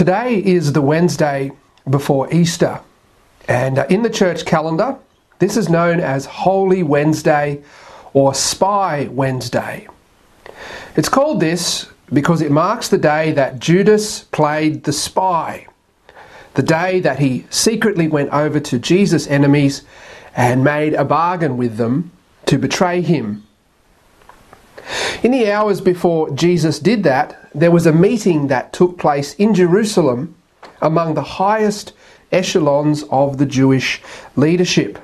Today is the Wednesday before Easter, and uh, in the church calendar, this is known as Holy Wednesday or Spy Wednesday. It's called this because it marks the day that Judas played the spy, the day that he secretly went over to Jesus' enemies and made a bargain with them to betray him. In the hours before Jesus did that, there was a meeting that took place in Jerusalem among the highest echelons of the Jewish leadership.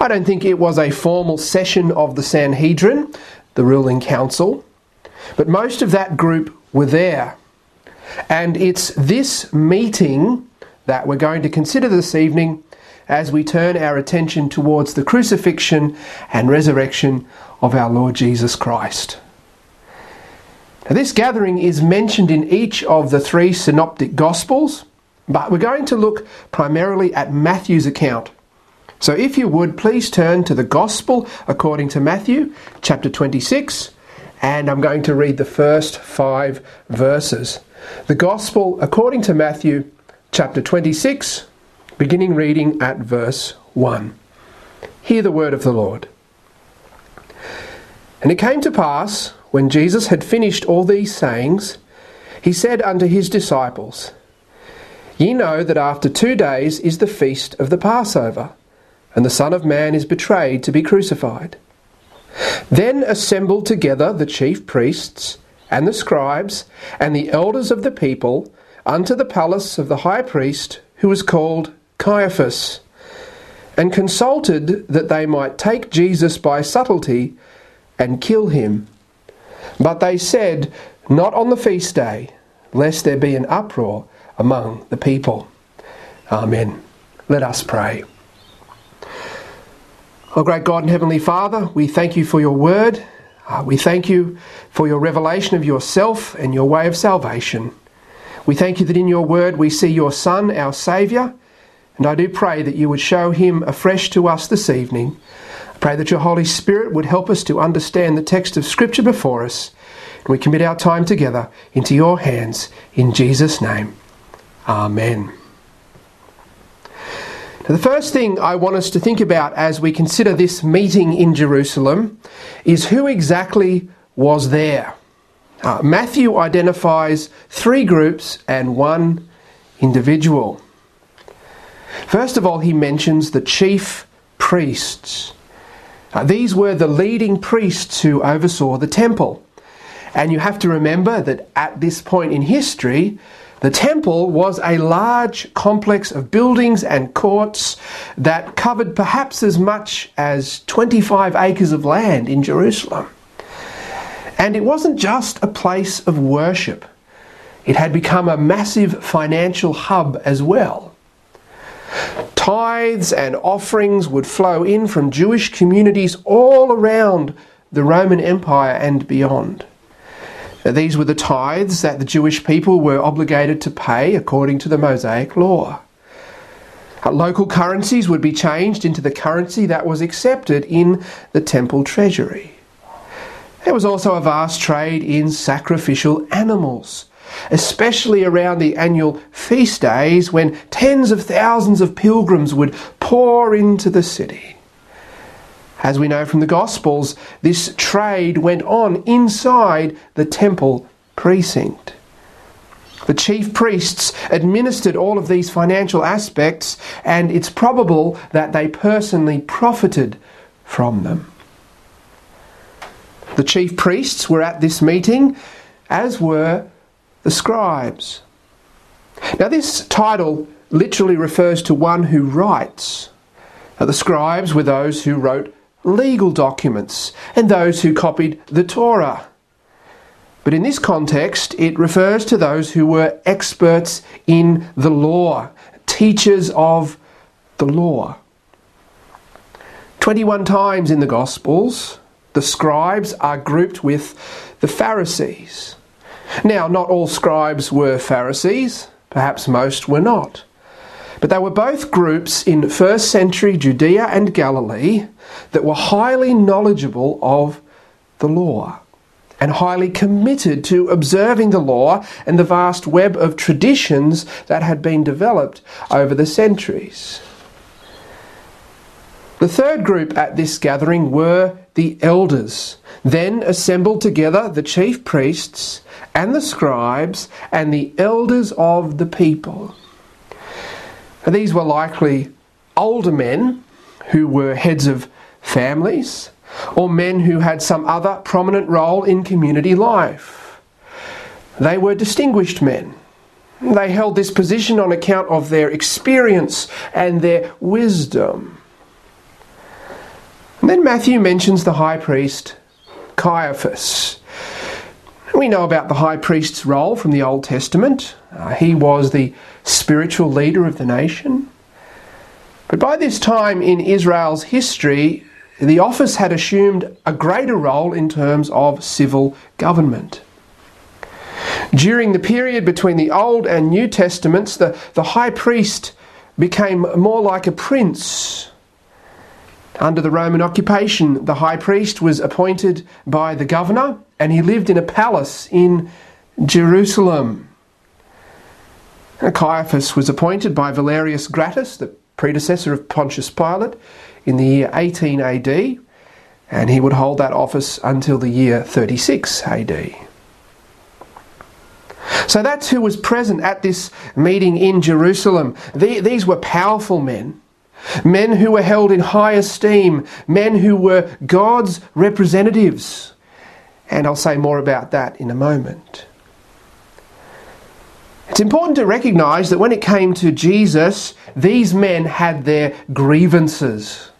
I don't think it was a formal session of the Sanhedrin, the ruling council, but most of that group were there. And it's this meeting that we're going to consider this evening as we turn our attention towards the crucifixion and resurrection of our Lord Jesus Christ. Now, this gathering is mentioned in each of the three synoptic Gospels, but we're going to look primarily at Matthew's account. So, if you would, please turn to the Gospel according to Matthew, chapter 26, and I'm going to read the first five verses. The Gospel according to Matthew, chapter 26, beginning reading at verse 1. Hear the word of the Lord. And it came to pass, when Jesus had finished all these sayings, he said unto his disciples, Ye know that after two days is the feast of the Passover, and the Son of Man is betrayed to be crucified. Then assembled together the chief priests, and the scribes, and the elders of the people, unto the palace of the high priest, who was called Caiaphas, and consulted that they might take Jesus by subtlety and kill him. But they said, Not on the feast day, lest there be an uproar among the people. Amen. Let us pray. Oh, great God and Heavenly Father, we thank you for your word. Uh, we thank you for your revelation of yourself and your way of salvation. We thank you that in your word we see your Son, our Saviour, and I do pray that you would show him afresh to us this evening Pray that your Holy Spirit would help us to understand the text of Scripture before us. And we commit our time together into your hands in Jesus' name. Amen. Now, the first thing I want us to think about as we consider this meeting in Jerusalem is who exactly was there. Uh, Matthew identifies three groups and one individual. First of all, he mentions the chief priests. Uh, these were the leading priests who oversaw the temple. And you have to remember that at this point in history, the temple was a large complex of buildings and courts that covered perhaps as much as 25 acres of land in Jerusalem. And it wasn't just a place of worship, it had become a massive financial hub as well. Tithes and offerings would flow in from Jewish communities all around the Roman Empire and beyond. These were the tithes that the Jewish people were obligated to pay according to the Mosaic law. Uh, local currencies would be changed into the currency that was accepted in the temple treasury. There was also a vast trade in sacrificial animals, especially around the annual feast days when tens of thousands of pilgrims would pour into the city. As we know from the Gospels, this trade went on inside the temple precinct. The chief priests administered all of these financial aspects, and it's probable that they personally profited from them. The chief priests were at this meeting, as were the scribes. Now, this title literally refers to one who writes. Now, the scribes were those who wrote legal documents and those who copied the Torah. But in this context, it refers to those who were experts in the law, teachers of the law. 21 times in the Gospels, the scribes are grouped with the Pharisees. Now, not all scribes were Pharisees, perhaps most were not. But they were both groups in first century Judea and Galilee that were highly knowledgeable of the law. and highly committed to observing the law and the vast web of traditions that had been developed over the centuries. The third group at this gathering were the elders. Then assembled together the chief priests and the scribes and the elders of the people. These were likely older men who were heads of families or men who had some other prominent role in community life. They were distinguished men. They held this position on account of their experience and their wisdom. And then Matthew mentions the high priest Caiaphas. We know about the high priest's role from the Old Testament. Uh, he was the spiritual leader of the nation. But by this time in Israel's history, the office had assumed a greater role in terms of civil government. During the period between the Old and New Testaments, the, the high priest became more like a prince under the Roman occupation, the high priest was appointed by the governor and he lived in a palace in Jerusalem. Caiaphas was appointed by Valerius Gratus, the predecessor of Pontius Pilate, in the year 18 AD, and he would hold that office until the year 36 AD. So that's who was present at this meeting in Jerusalem. these were powerful men men who were held in high esteem, men who were God's representatives. And I'll say more about that in a moment. It's important to recognize that when it came to Jesus, these men had their grievances.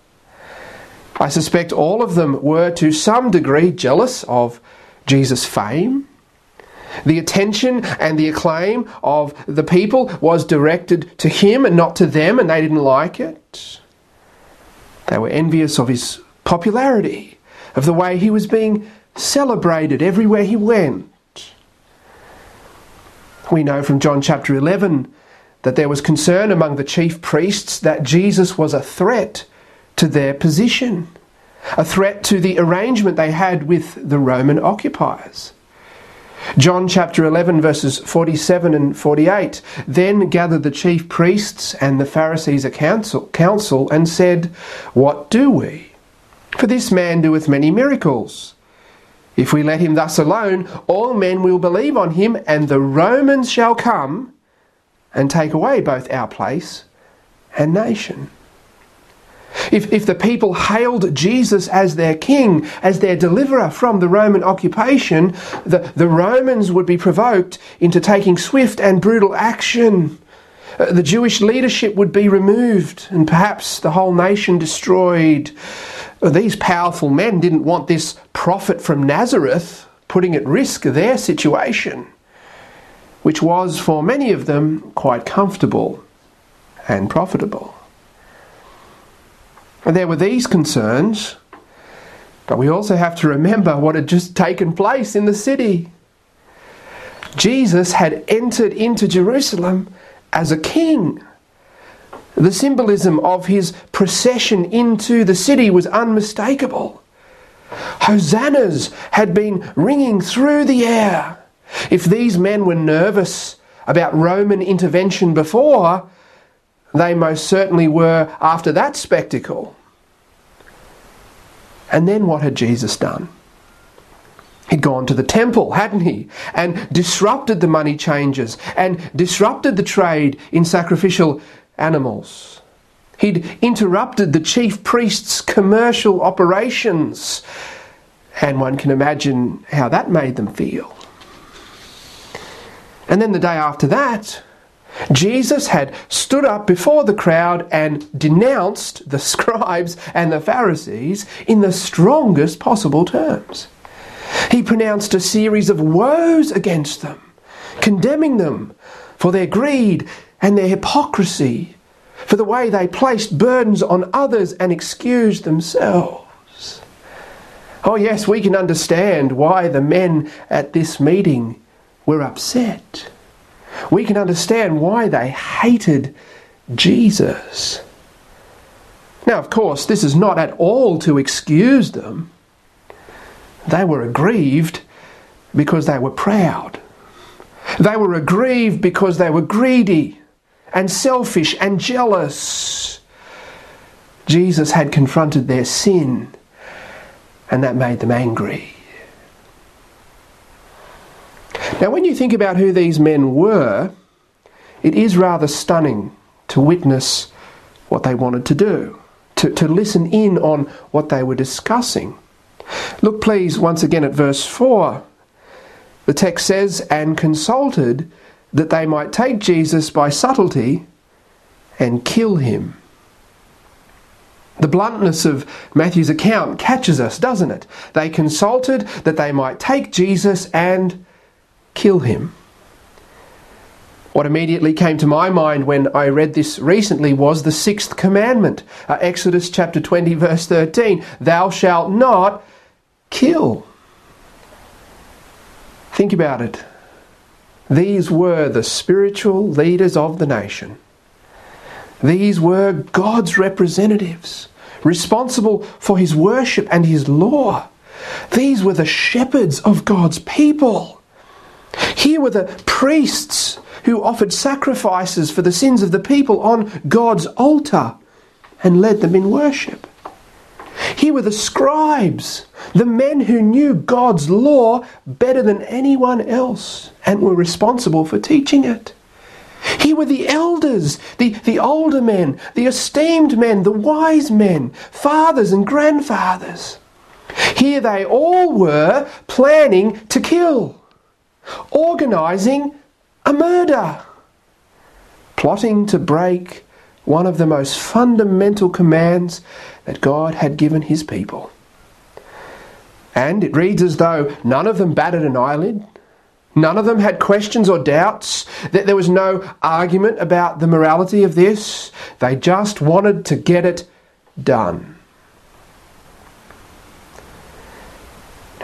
I suspect all of them were to some degree jealous of Jesus' fame the attention and the acclaim of the people was directed to him and not to them, and they didn't like it. They were envious of his popularity, of the way he was being celebrated everywhere he went. We know from John chapter 11 that there was concern among the chief priests that Jesus was a threat to their position, a threat to the arrangement they had with the Roman occupiers. John chapter 11, verses 47 and 48. Then gathered the chief priests and the Pharisees a council, council and said, What do we? For this man doeth many miracles. If we let him thus alone, all men will believe on him, and the Romans shall come and take away both our place and nation. If, if the people hailed Jesus as their king, as their deliverer from the Roman occupation, the, the Romans would be provoked into taking swift and brutal action. Uh, the Jewish leadership would be removed and perhaps the whole nation destroyed. Uh, these powerful men didn't want this prophet from Nazareth putting at risk their situation, which was for many of them quite comfortable and profitable. And there were these concerns, but we also have to remember what had just taken place in the city. Jesus had entered into Jerusalem as a king. The symbolism of his procession into the city was unmistakable. Hosannas had been ringing through the air. If these men were nervous about Roman intervention before, they most certainly were after that spectacle. And then what had Jesus done? He'd gone to the temple, hadn't he? And disrupted the money changers and disrupted the trade in sacrificial animals. He'd interrupted the chief priest's commercial operations. And one can imagine how that made them feel. And then the day after that, Jesus had stood up before the crowd and denounced the scribes and the Pharisees in the strongest possible terms. He pronounced a series of woes against them, condemning them for their greed and their hypocrisy, for the way they placed burdens on others and excused themselves. Oh, yes, we can understand why the men at this meeting were upset we can understand why they hated Jesus. Now, of course, this is not at all to excuse them. They were aggrieved because they were proud. They were aggrieved because they were greedy and selfish and jealous. Jesus had confronted their sin, and that made them angry. Now, when you think about who these men were, it is rather stunning to witness what they wanted to do, to, to listen in on what they were discussing. Look, please, once again at verse 4. The text says, and consulted that they might take Jesus by subtlety and kill him. The bluntness of Matthew's account catches us, doesn't it? They consulted that they might take Jesus and kill him. What immediately came to my mind when I read this recently was the sixth commandment, uh, Exodus chapter 20, verse 13 Thou shalt not kill. Think about it. These were the spiritual leaders of the nation. These were God's representatives, responsible for his worship and his law. These were the shepherds of God's people. Here were the priests who offered sacrifices for the sins of the people on God's altar and led them in worship. Here were the scribes, the men who knew God's law better than anyone else and were responsible for teaching it. Here were the elders, the, the older men, the esteemed men, the wise men, fathers and grandfathers. Here they all were planning to kill organising a murder, plotting to break one of the most fundamental commands that God had given his people. And it reads as though none of them batted an eyelid. None of them had questions or doubts, that there was no argument about the morality of this. They just wanted to get it done.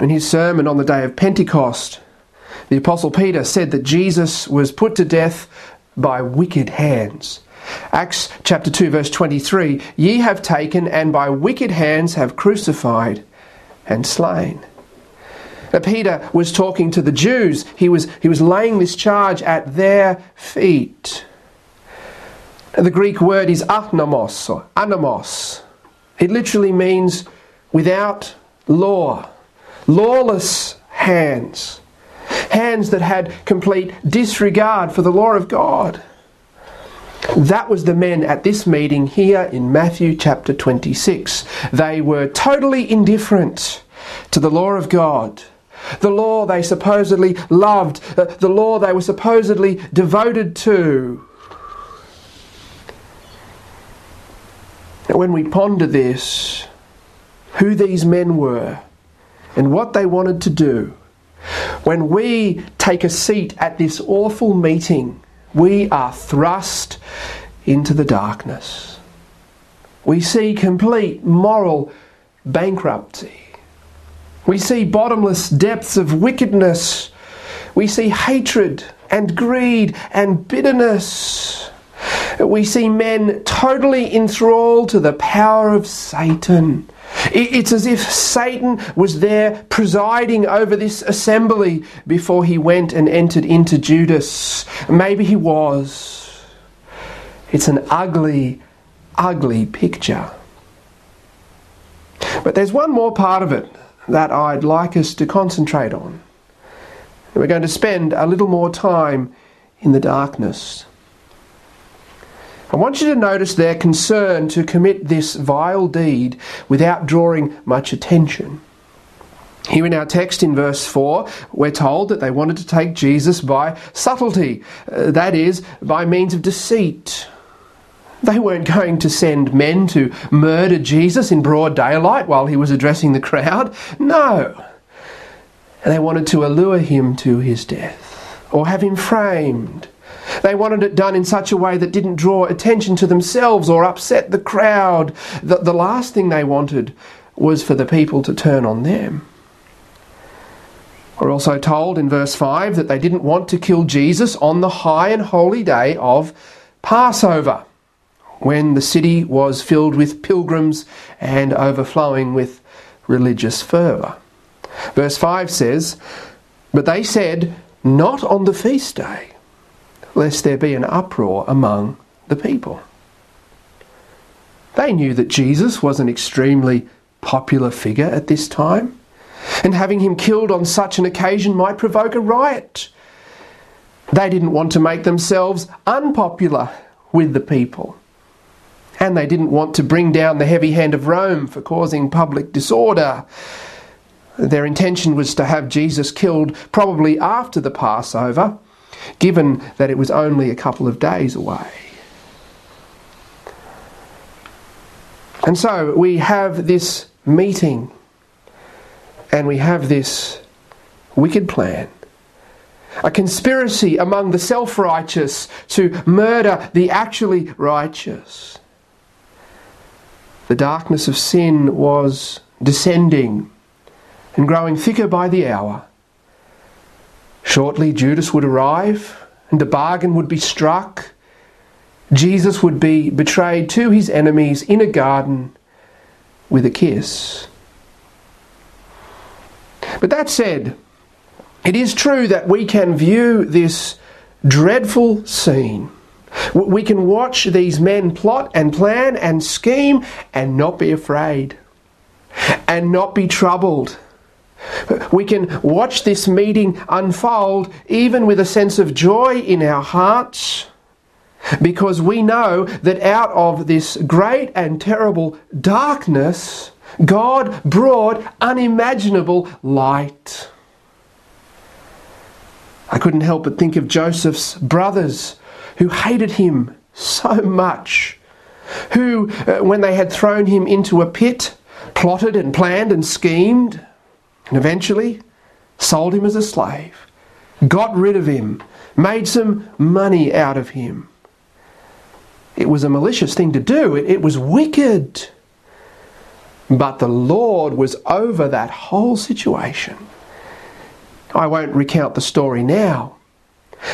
In his sermon on the day of Pentecost, the Apostle Peter said that Jesus was put to death by wicked hands. Acts chapter 2, verse 23 Ye have taken and by wicked hands have crucified and slain. Now, Peter was talking to the Jews, he was, he was laying this charge at their feet. the Greek word is anomos or anamos. It literally means without law, lawless hands hands that had complete disregard for the law of God. That was the men at this meeting here in Matthew chapter 26. They were totally indifferent to the law of God, the law they supposedly loved, uh, the law they were supposedly devoted to. Now, when we ponder this, who these men were, and what they wanted to do, when we take a seat at this awful meeting, we are thrust into the darkness. We see complete moral bankruptcy. We see bottomless depths of wickedness. We see hatred and greed and bitterness. We see men totally enthralled to the power of Satan it's as if Satan was there presiding over this assembly before he went and entered into Judas. Maybe he was. It's an ugly, ugly picture. But there's one more part of it that I'd like us to concentrate on. We're going to spend a little more time in the darkness. I want you to notice their concern to commit this vile deed without drawing much attention. Here in our text in verse 4, we're told that they wanted to take Jesus by subtlety, uh, that is, by means of deceit. They weren't going to send men to murder Jesus in broad daylight while he was addressing the crowd. No. They wanted to allure him to his death or have him framed they wanted it done in such a way that didn't draw attention to themselves or upset the crowd. The, the last thing they wanted was for the people to turn on them. We're also told in verse 5 that they didn't want to kill Jesus on the high and holy day of Passover, when the city was filled with pilgrims and overflowing with religious fervour. Verse 5 says, But they said, Not on the feast day, lest there be an uproar among the people. They knew that Jesus was an extremely popular figure at this time, and having him killed on such an occasion might provoke a riot. They didn't want to make themselves unpopular with the people. And they didn't want to bring down the heavy hand of Rome for causing public disorder. Their intention was to have Jesus killed probably after the Passover, given that it was only a couple of days away. And so we have this meeting and we have this wicked plan. A conspiracy among the self righteous to murder the actually righteous. The darkness of sin was descending and growing thicker by the hour. Shortly, Judas would arrive and a bargain would be struck. Jesus would be betrayed to his enemies in a garden with a kiss. But that said, it is true that we can view this dreadful scene. We can watch these men plot and plan and scheme and not be afraid and not be troubled. We can watch this meeting unfold even with a sense of joy in our hearts because we know that out of this great and terrible darkness, God brought unimaginable light. I couldn't help but think of Joseph's brothers who hated him so much, who, uh, when they had thrown him into a pit, plotted and planned and schemed, and eventually sold him as a slave, got rid of him, made some money out of him. It was a malicious thing to do, it, it was wicked. But the Lord was over that whole situation. I won't recount the story now.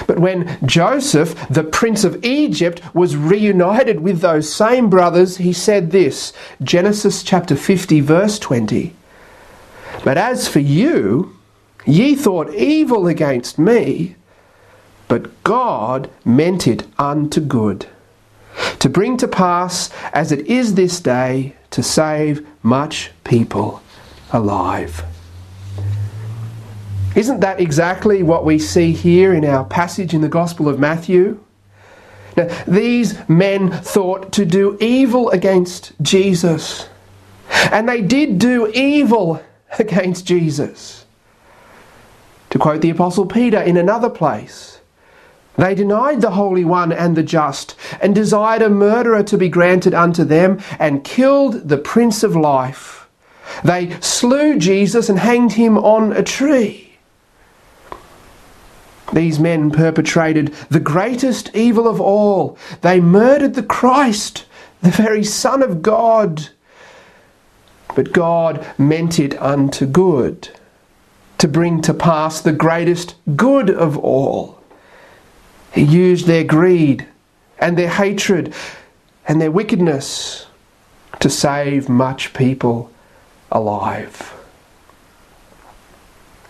But when Joseph, the prince of Egypt, was reunited with those same brothers, he said this Genesis chapter 50, verse 20. But as for you, ye thought evil against me, but God meant it unto good, to bring to pass, as it is this day, to save much people alive. Isn't that exactly what we see here in our passage in the Gospel of Matthew? Now, these men thought to do evil against Jesus, and they did do evil against Jesus. To quote the Apostle Peter in another place, they denied the Holy One and the just, and desired a murderer to be granted unto them, and killed the Prince of Life. They slew Jesus and hanged him on a tree. These men perpetrated the greatest evil of all. They murdered the Christ, the very Son of God. But God meant it unto good, to bring to pass the greatest good of all. He used their greed and their hatred and their wickedness to save much people alive.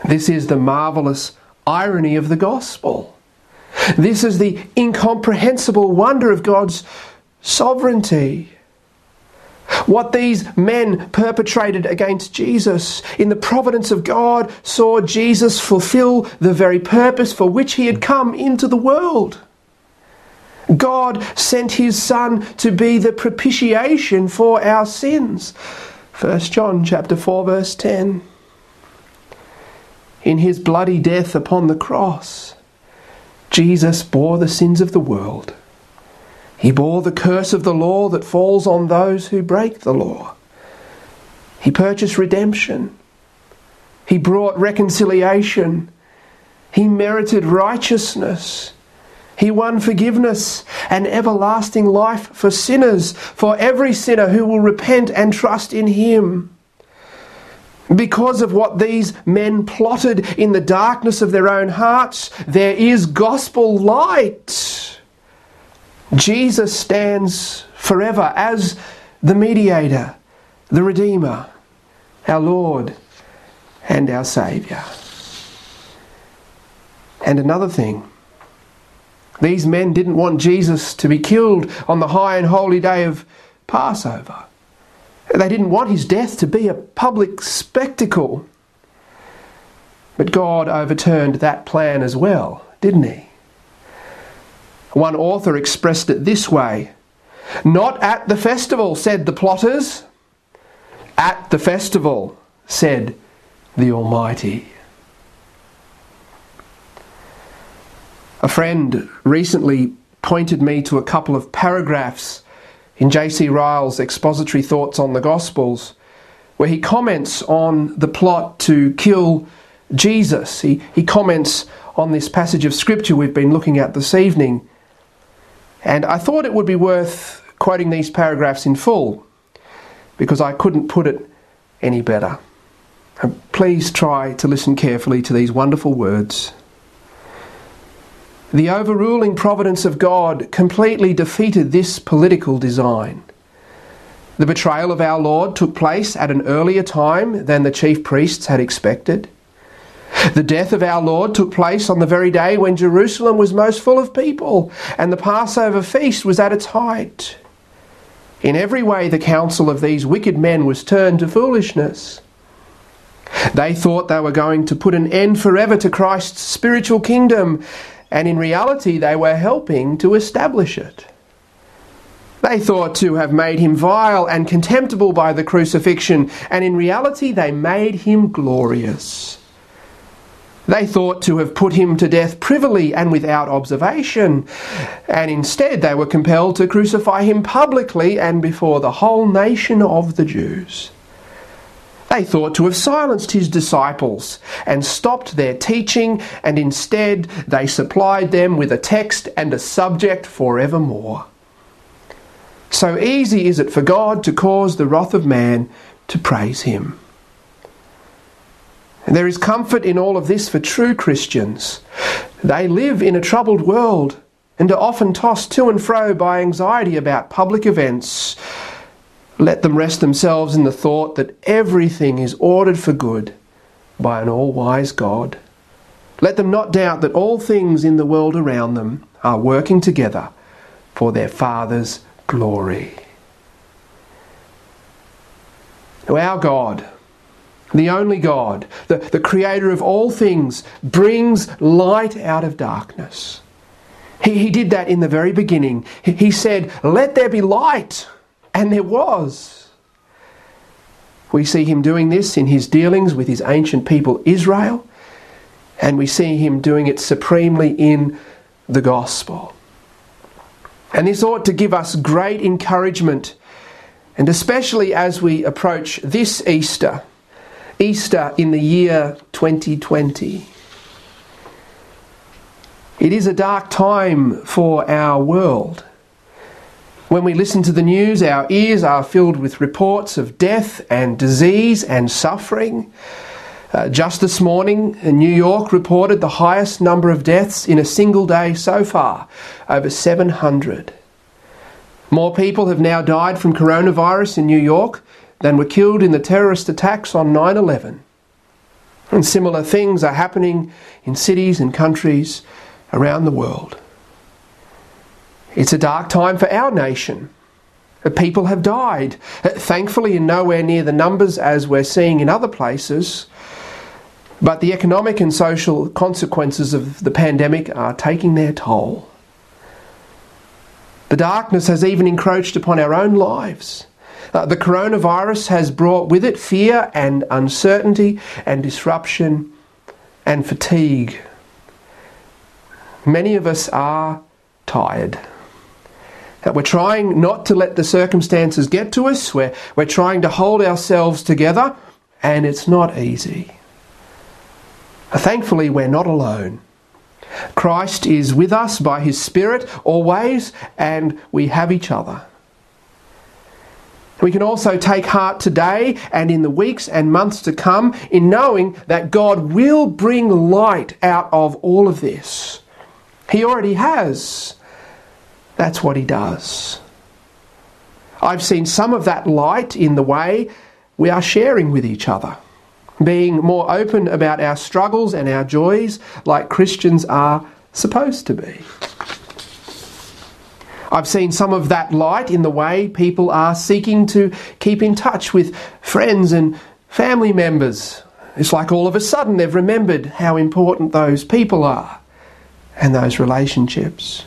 This is the marvellous irony of the gospel. This is the incomprehensible wonder of God's sovereignty. What these men perpetrated against Jesus in the providence of God saw Jesus fulfill the very purpose for which he had come into the world. God sent his son to be the propitiation for our sins. 1 John chapter 4 verse 10 in his bloody death upon the cross, Jesus bore the sins of the world. He bore the curse of the law that falls on those who break the law. He purchased redemption. He brought reconciliation. He merited righteousness. He won forgiveness and everlasting life for sinners, for every sinner who will repent and trust in Him. Because of what these men plotted in the darkness of their own hearts, there is gospel light. Jesus stands forever as the mediator, the Redeemer, our Lord, and our Saviour. And another thing, these men didn't want Jesus to be killed on the high and holy day of Passover. They didn't want his death to be a public spectacle. But God overturned that plan as well, didn't he? One author expressed it this way Not at the festival, said the plotters. At the festival, said the Almighty. A friend recently pointed me to a couple of paragraphs in J.C. Ryle's expository thoughts on the Gospels, where he comments on the plot to kill Jesus. He, he comments on this passage of Scripture we've been looking at this evening. And I thought it would be worth quoting these paragraphs in full because I couldn't put it any better. And please try to listen carefully to these wonderful words. The overruling providence of God completely defeated this political design. The betrayal of our Lord took place at an earlier time than the chief priests had expected. The death of our Lord took place on the very day when Jerusalem was most full of people and the Passover feast was at its height. In every way, the counsel of these wicked men was turned to foolishness. They thought they were going to put an end forever to Christ's spiritual kingdom, and in reality, they were helping to establish it. They thought to have made him vile and contemptible by the crucifixion, and in reality, they made him glorious. They thought to have put him to death privily and without observation, and instead they were compelled to crucify him publicly and before the whole nation of the Jews. They thought to have silenced his disciples and stopped their teaching, and instead they supplied them with a text and a subject forevermore. So easy is it for God to cause the wrath of man to praise him. There is comfort in all of this for true Christians. They live in a troubled world and are often tossed to and fro by anxiety about public events. Let them rest themselves in the thought that everything is ordered for good by an all wise God. Let them not doubt that all things in the world around them are working together for their Father's glory. Our God the only God, the, the creator of all things, brings light out of darkness. He, he did that in the very beginning. He, he said, Let there be light, and there was. We see him doing this in his dealings with his ancient people Israel, and we see him doing it supremely in the gospel. And this ought to give us great encouragement, and especially as we approach this Easter Easter in the year 2020. It is a dark time for our world. When we listen to the news, our ears are filled with reports of death and disease and suffering. Uh, just this morning, New York reported the highest number of deaths in a single day so far, over 700. More people have now died from coronavirus in New York than were killed in the terrorist attacks on 9 11. And similar things are happening in cities and countries around the world. It's a dark time for our nation. People have died, thankfully, in nowhere near the numbers as we're seeing in other places. But the economic and social consequences of the pandemic are taking their toll. The darkness has even encroached upon our own lives. Uh, the coronavirus has brought with it fear and uncertainty and disruption and fatigue. Many of us are tired. That we're trying not to let the circumstances get to us, we're, we're trying to hold ourselves together, and it's not easy. Thankfully, we're not alone. Christ is with us by his Spirit always, and we have each other. We can also take heart today and in the weeks and months to come in knowing that God will bring light out of all of this. He already has. That's what He does. I've seen some of that light in the way we are sharing with each other. being more open about our struggles and our joys like Christians are supposed to be. I've seen some of that light in the way people are seeking to keep in touch with friends and family members. It's like all of a sudden they've remembered how important those people are and those relationships.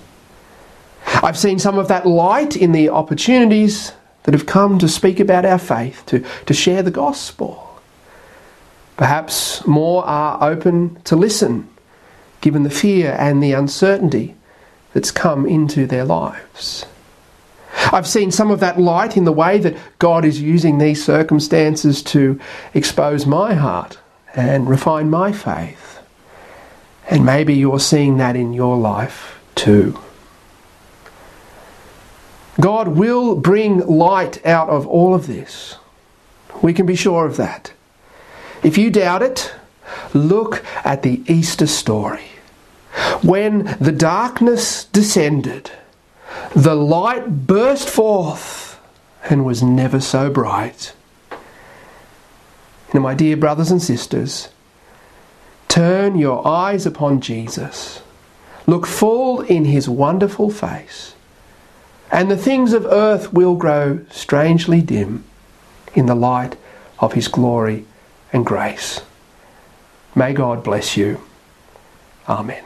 I've seen some of that light in the opportunities that have come to speak about our faith, to, to share the gospel. Perhaps more are open to listen, given the fear and the uncertainty that's come into their lives. I've seen some of that light in the way that God is using these circumstances to expose my heart and refine my faith. And maybe you're seeing that in your life too. God will bring light out of all of this. We can be sure of that. If you doubt it, look at the Easter story. When the darkness descended, the light burst forth and was never so bright. Now, my dear brothers and sisters, turn your eyes upon Jesus. Look full in his wonderful face, and the things of earth will grow strangely dim in the light of his glory and grace. May God bless you. Amen.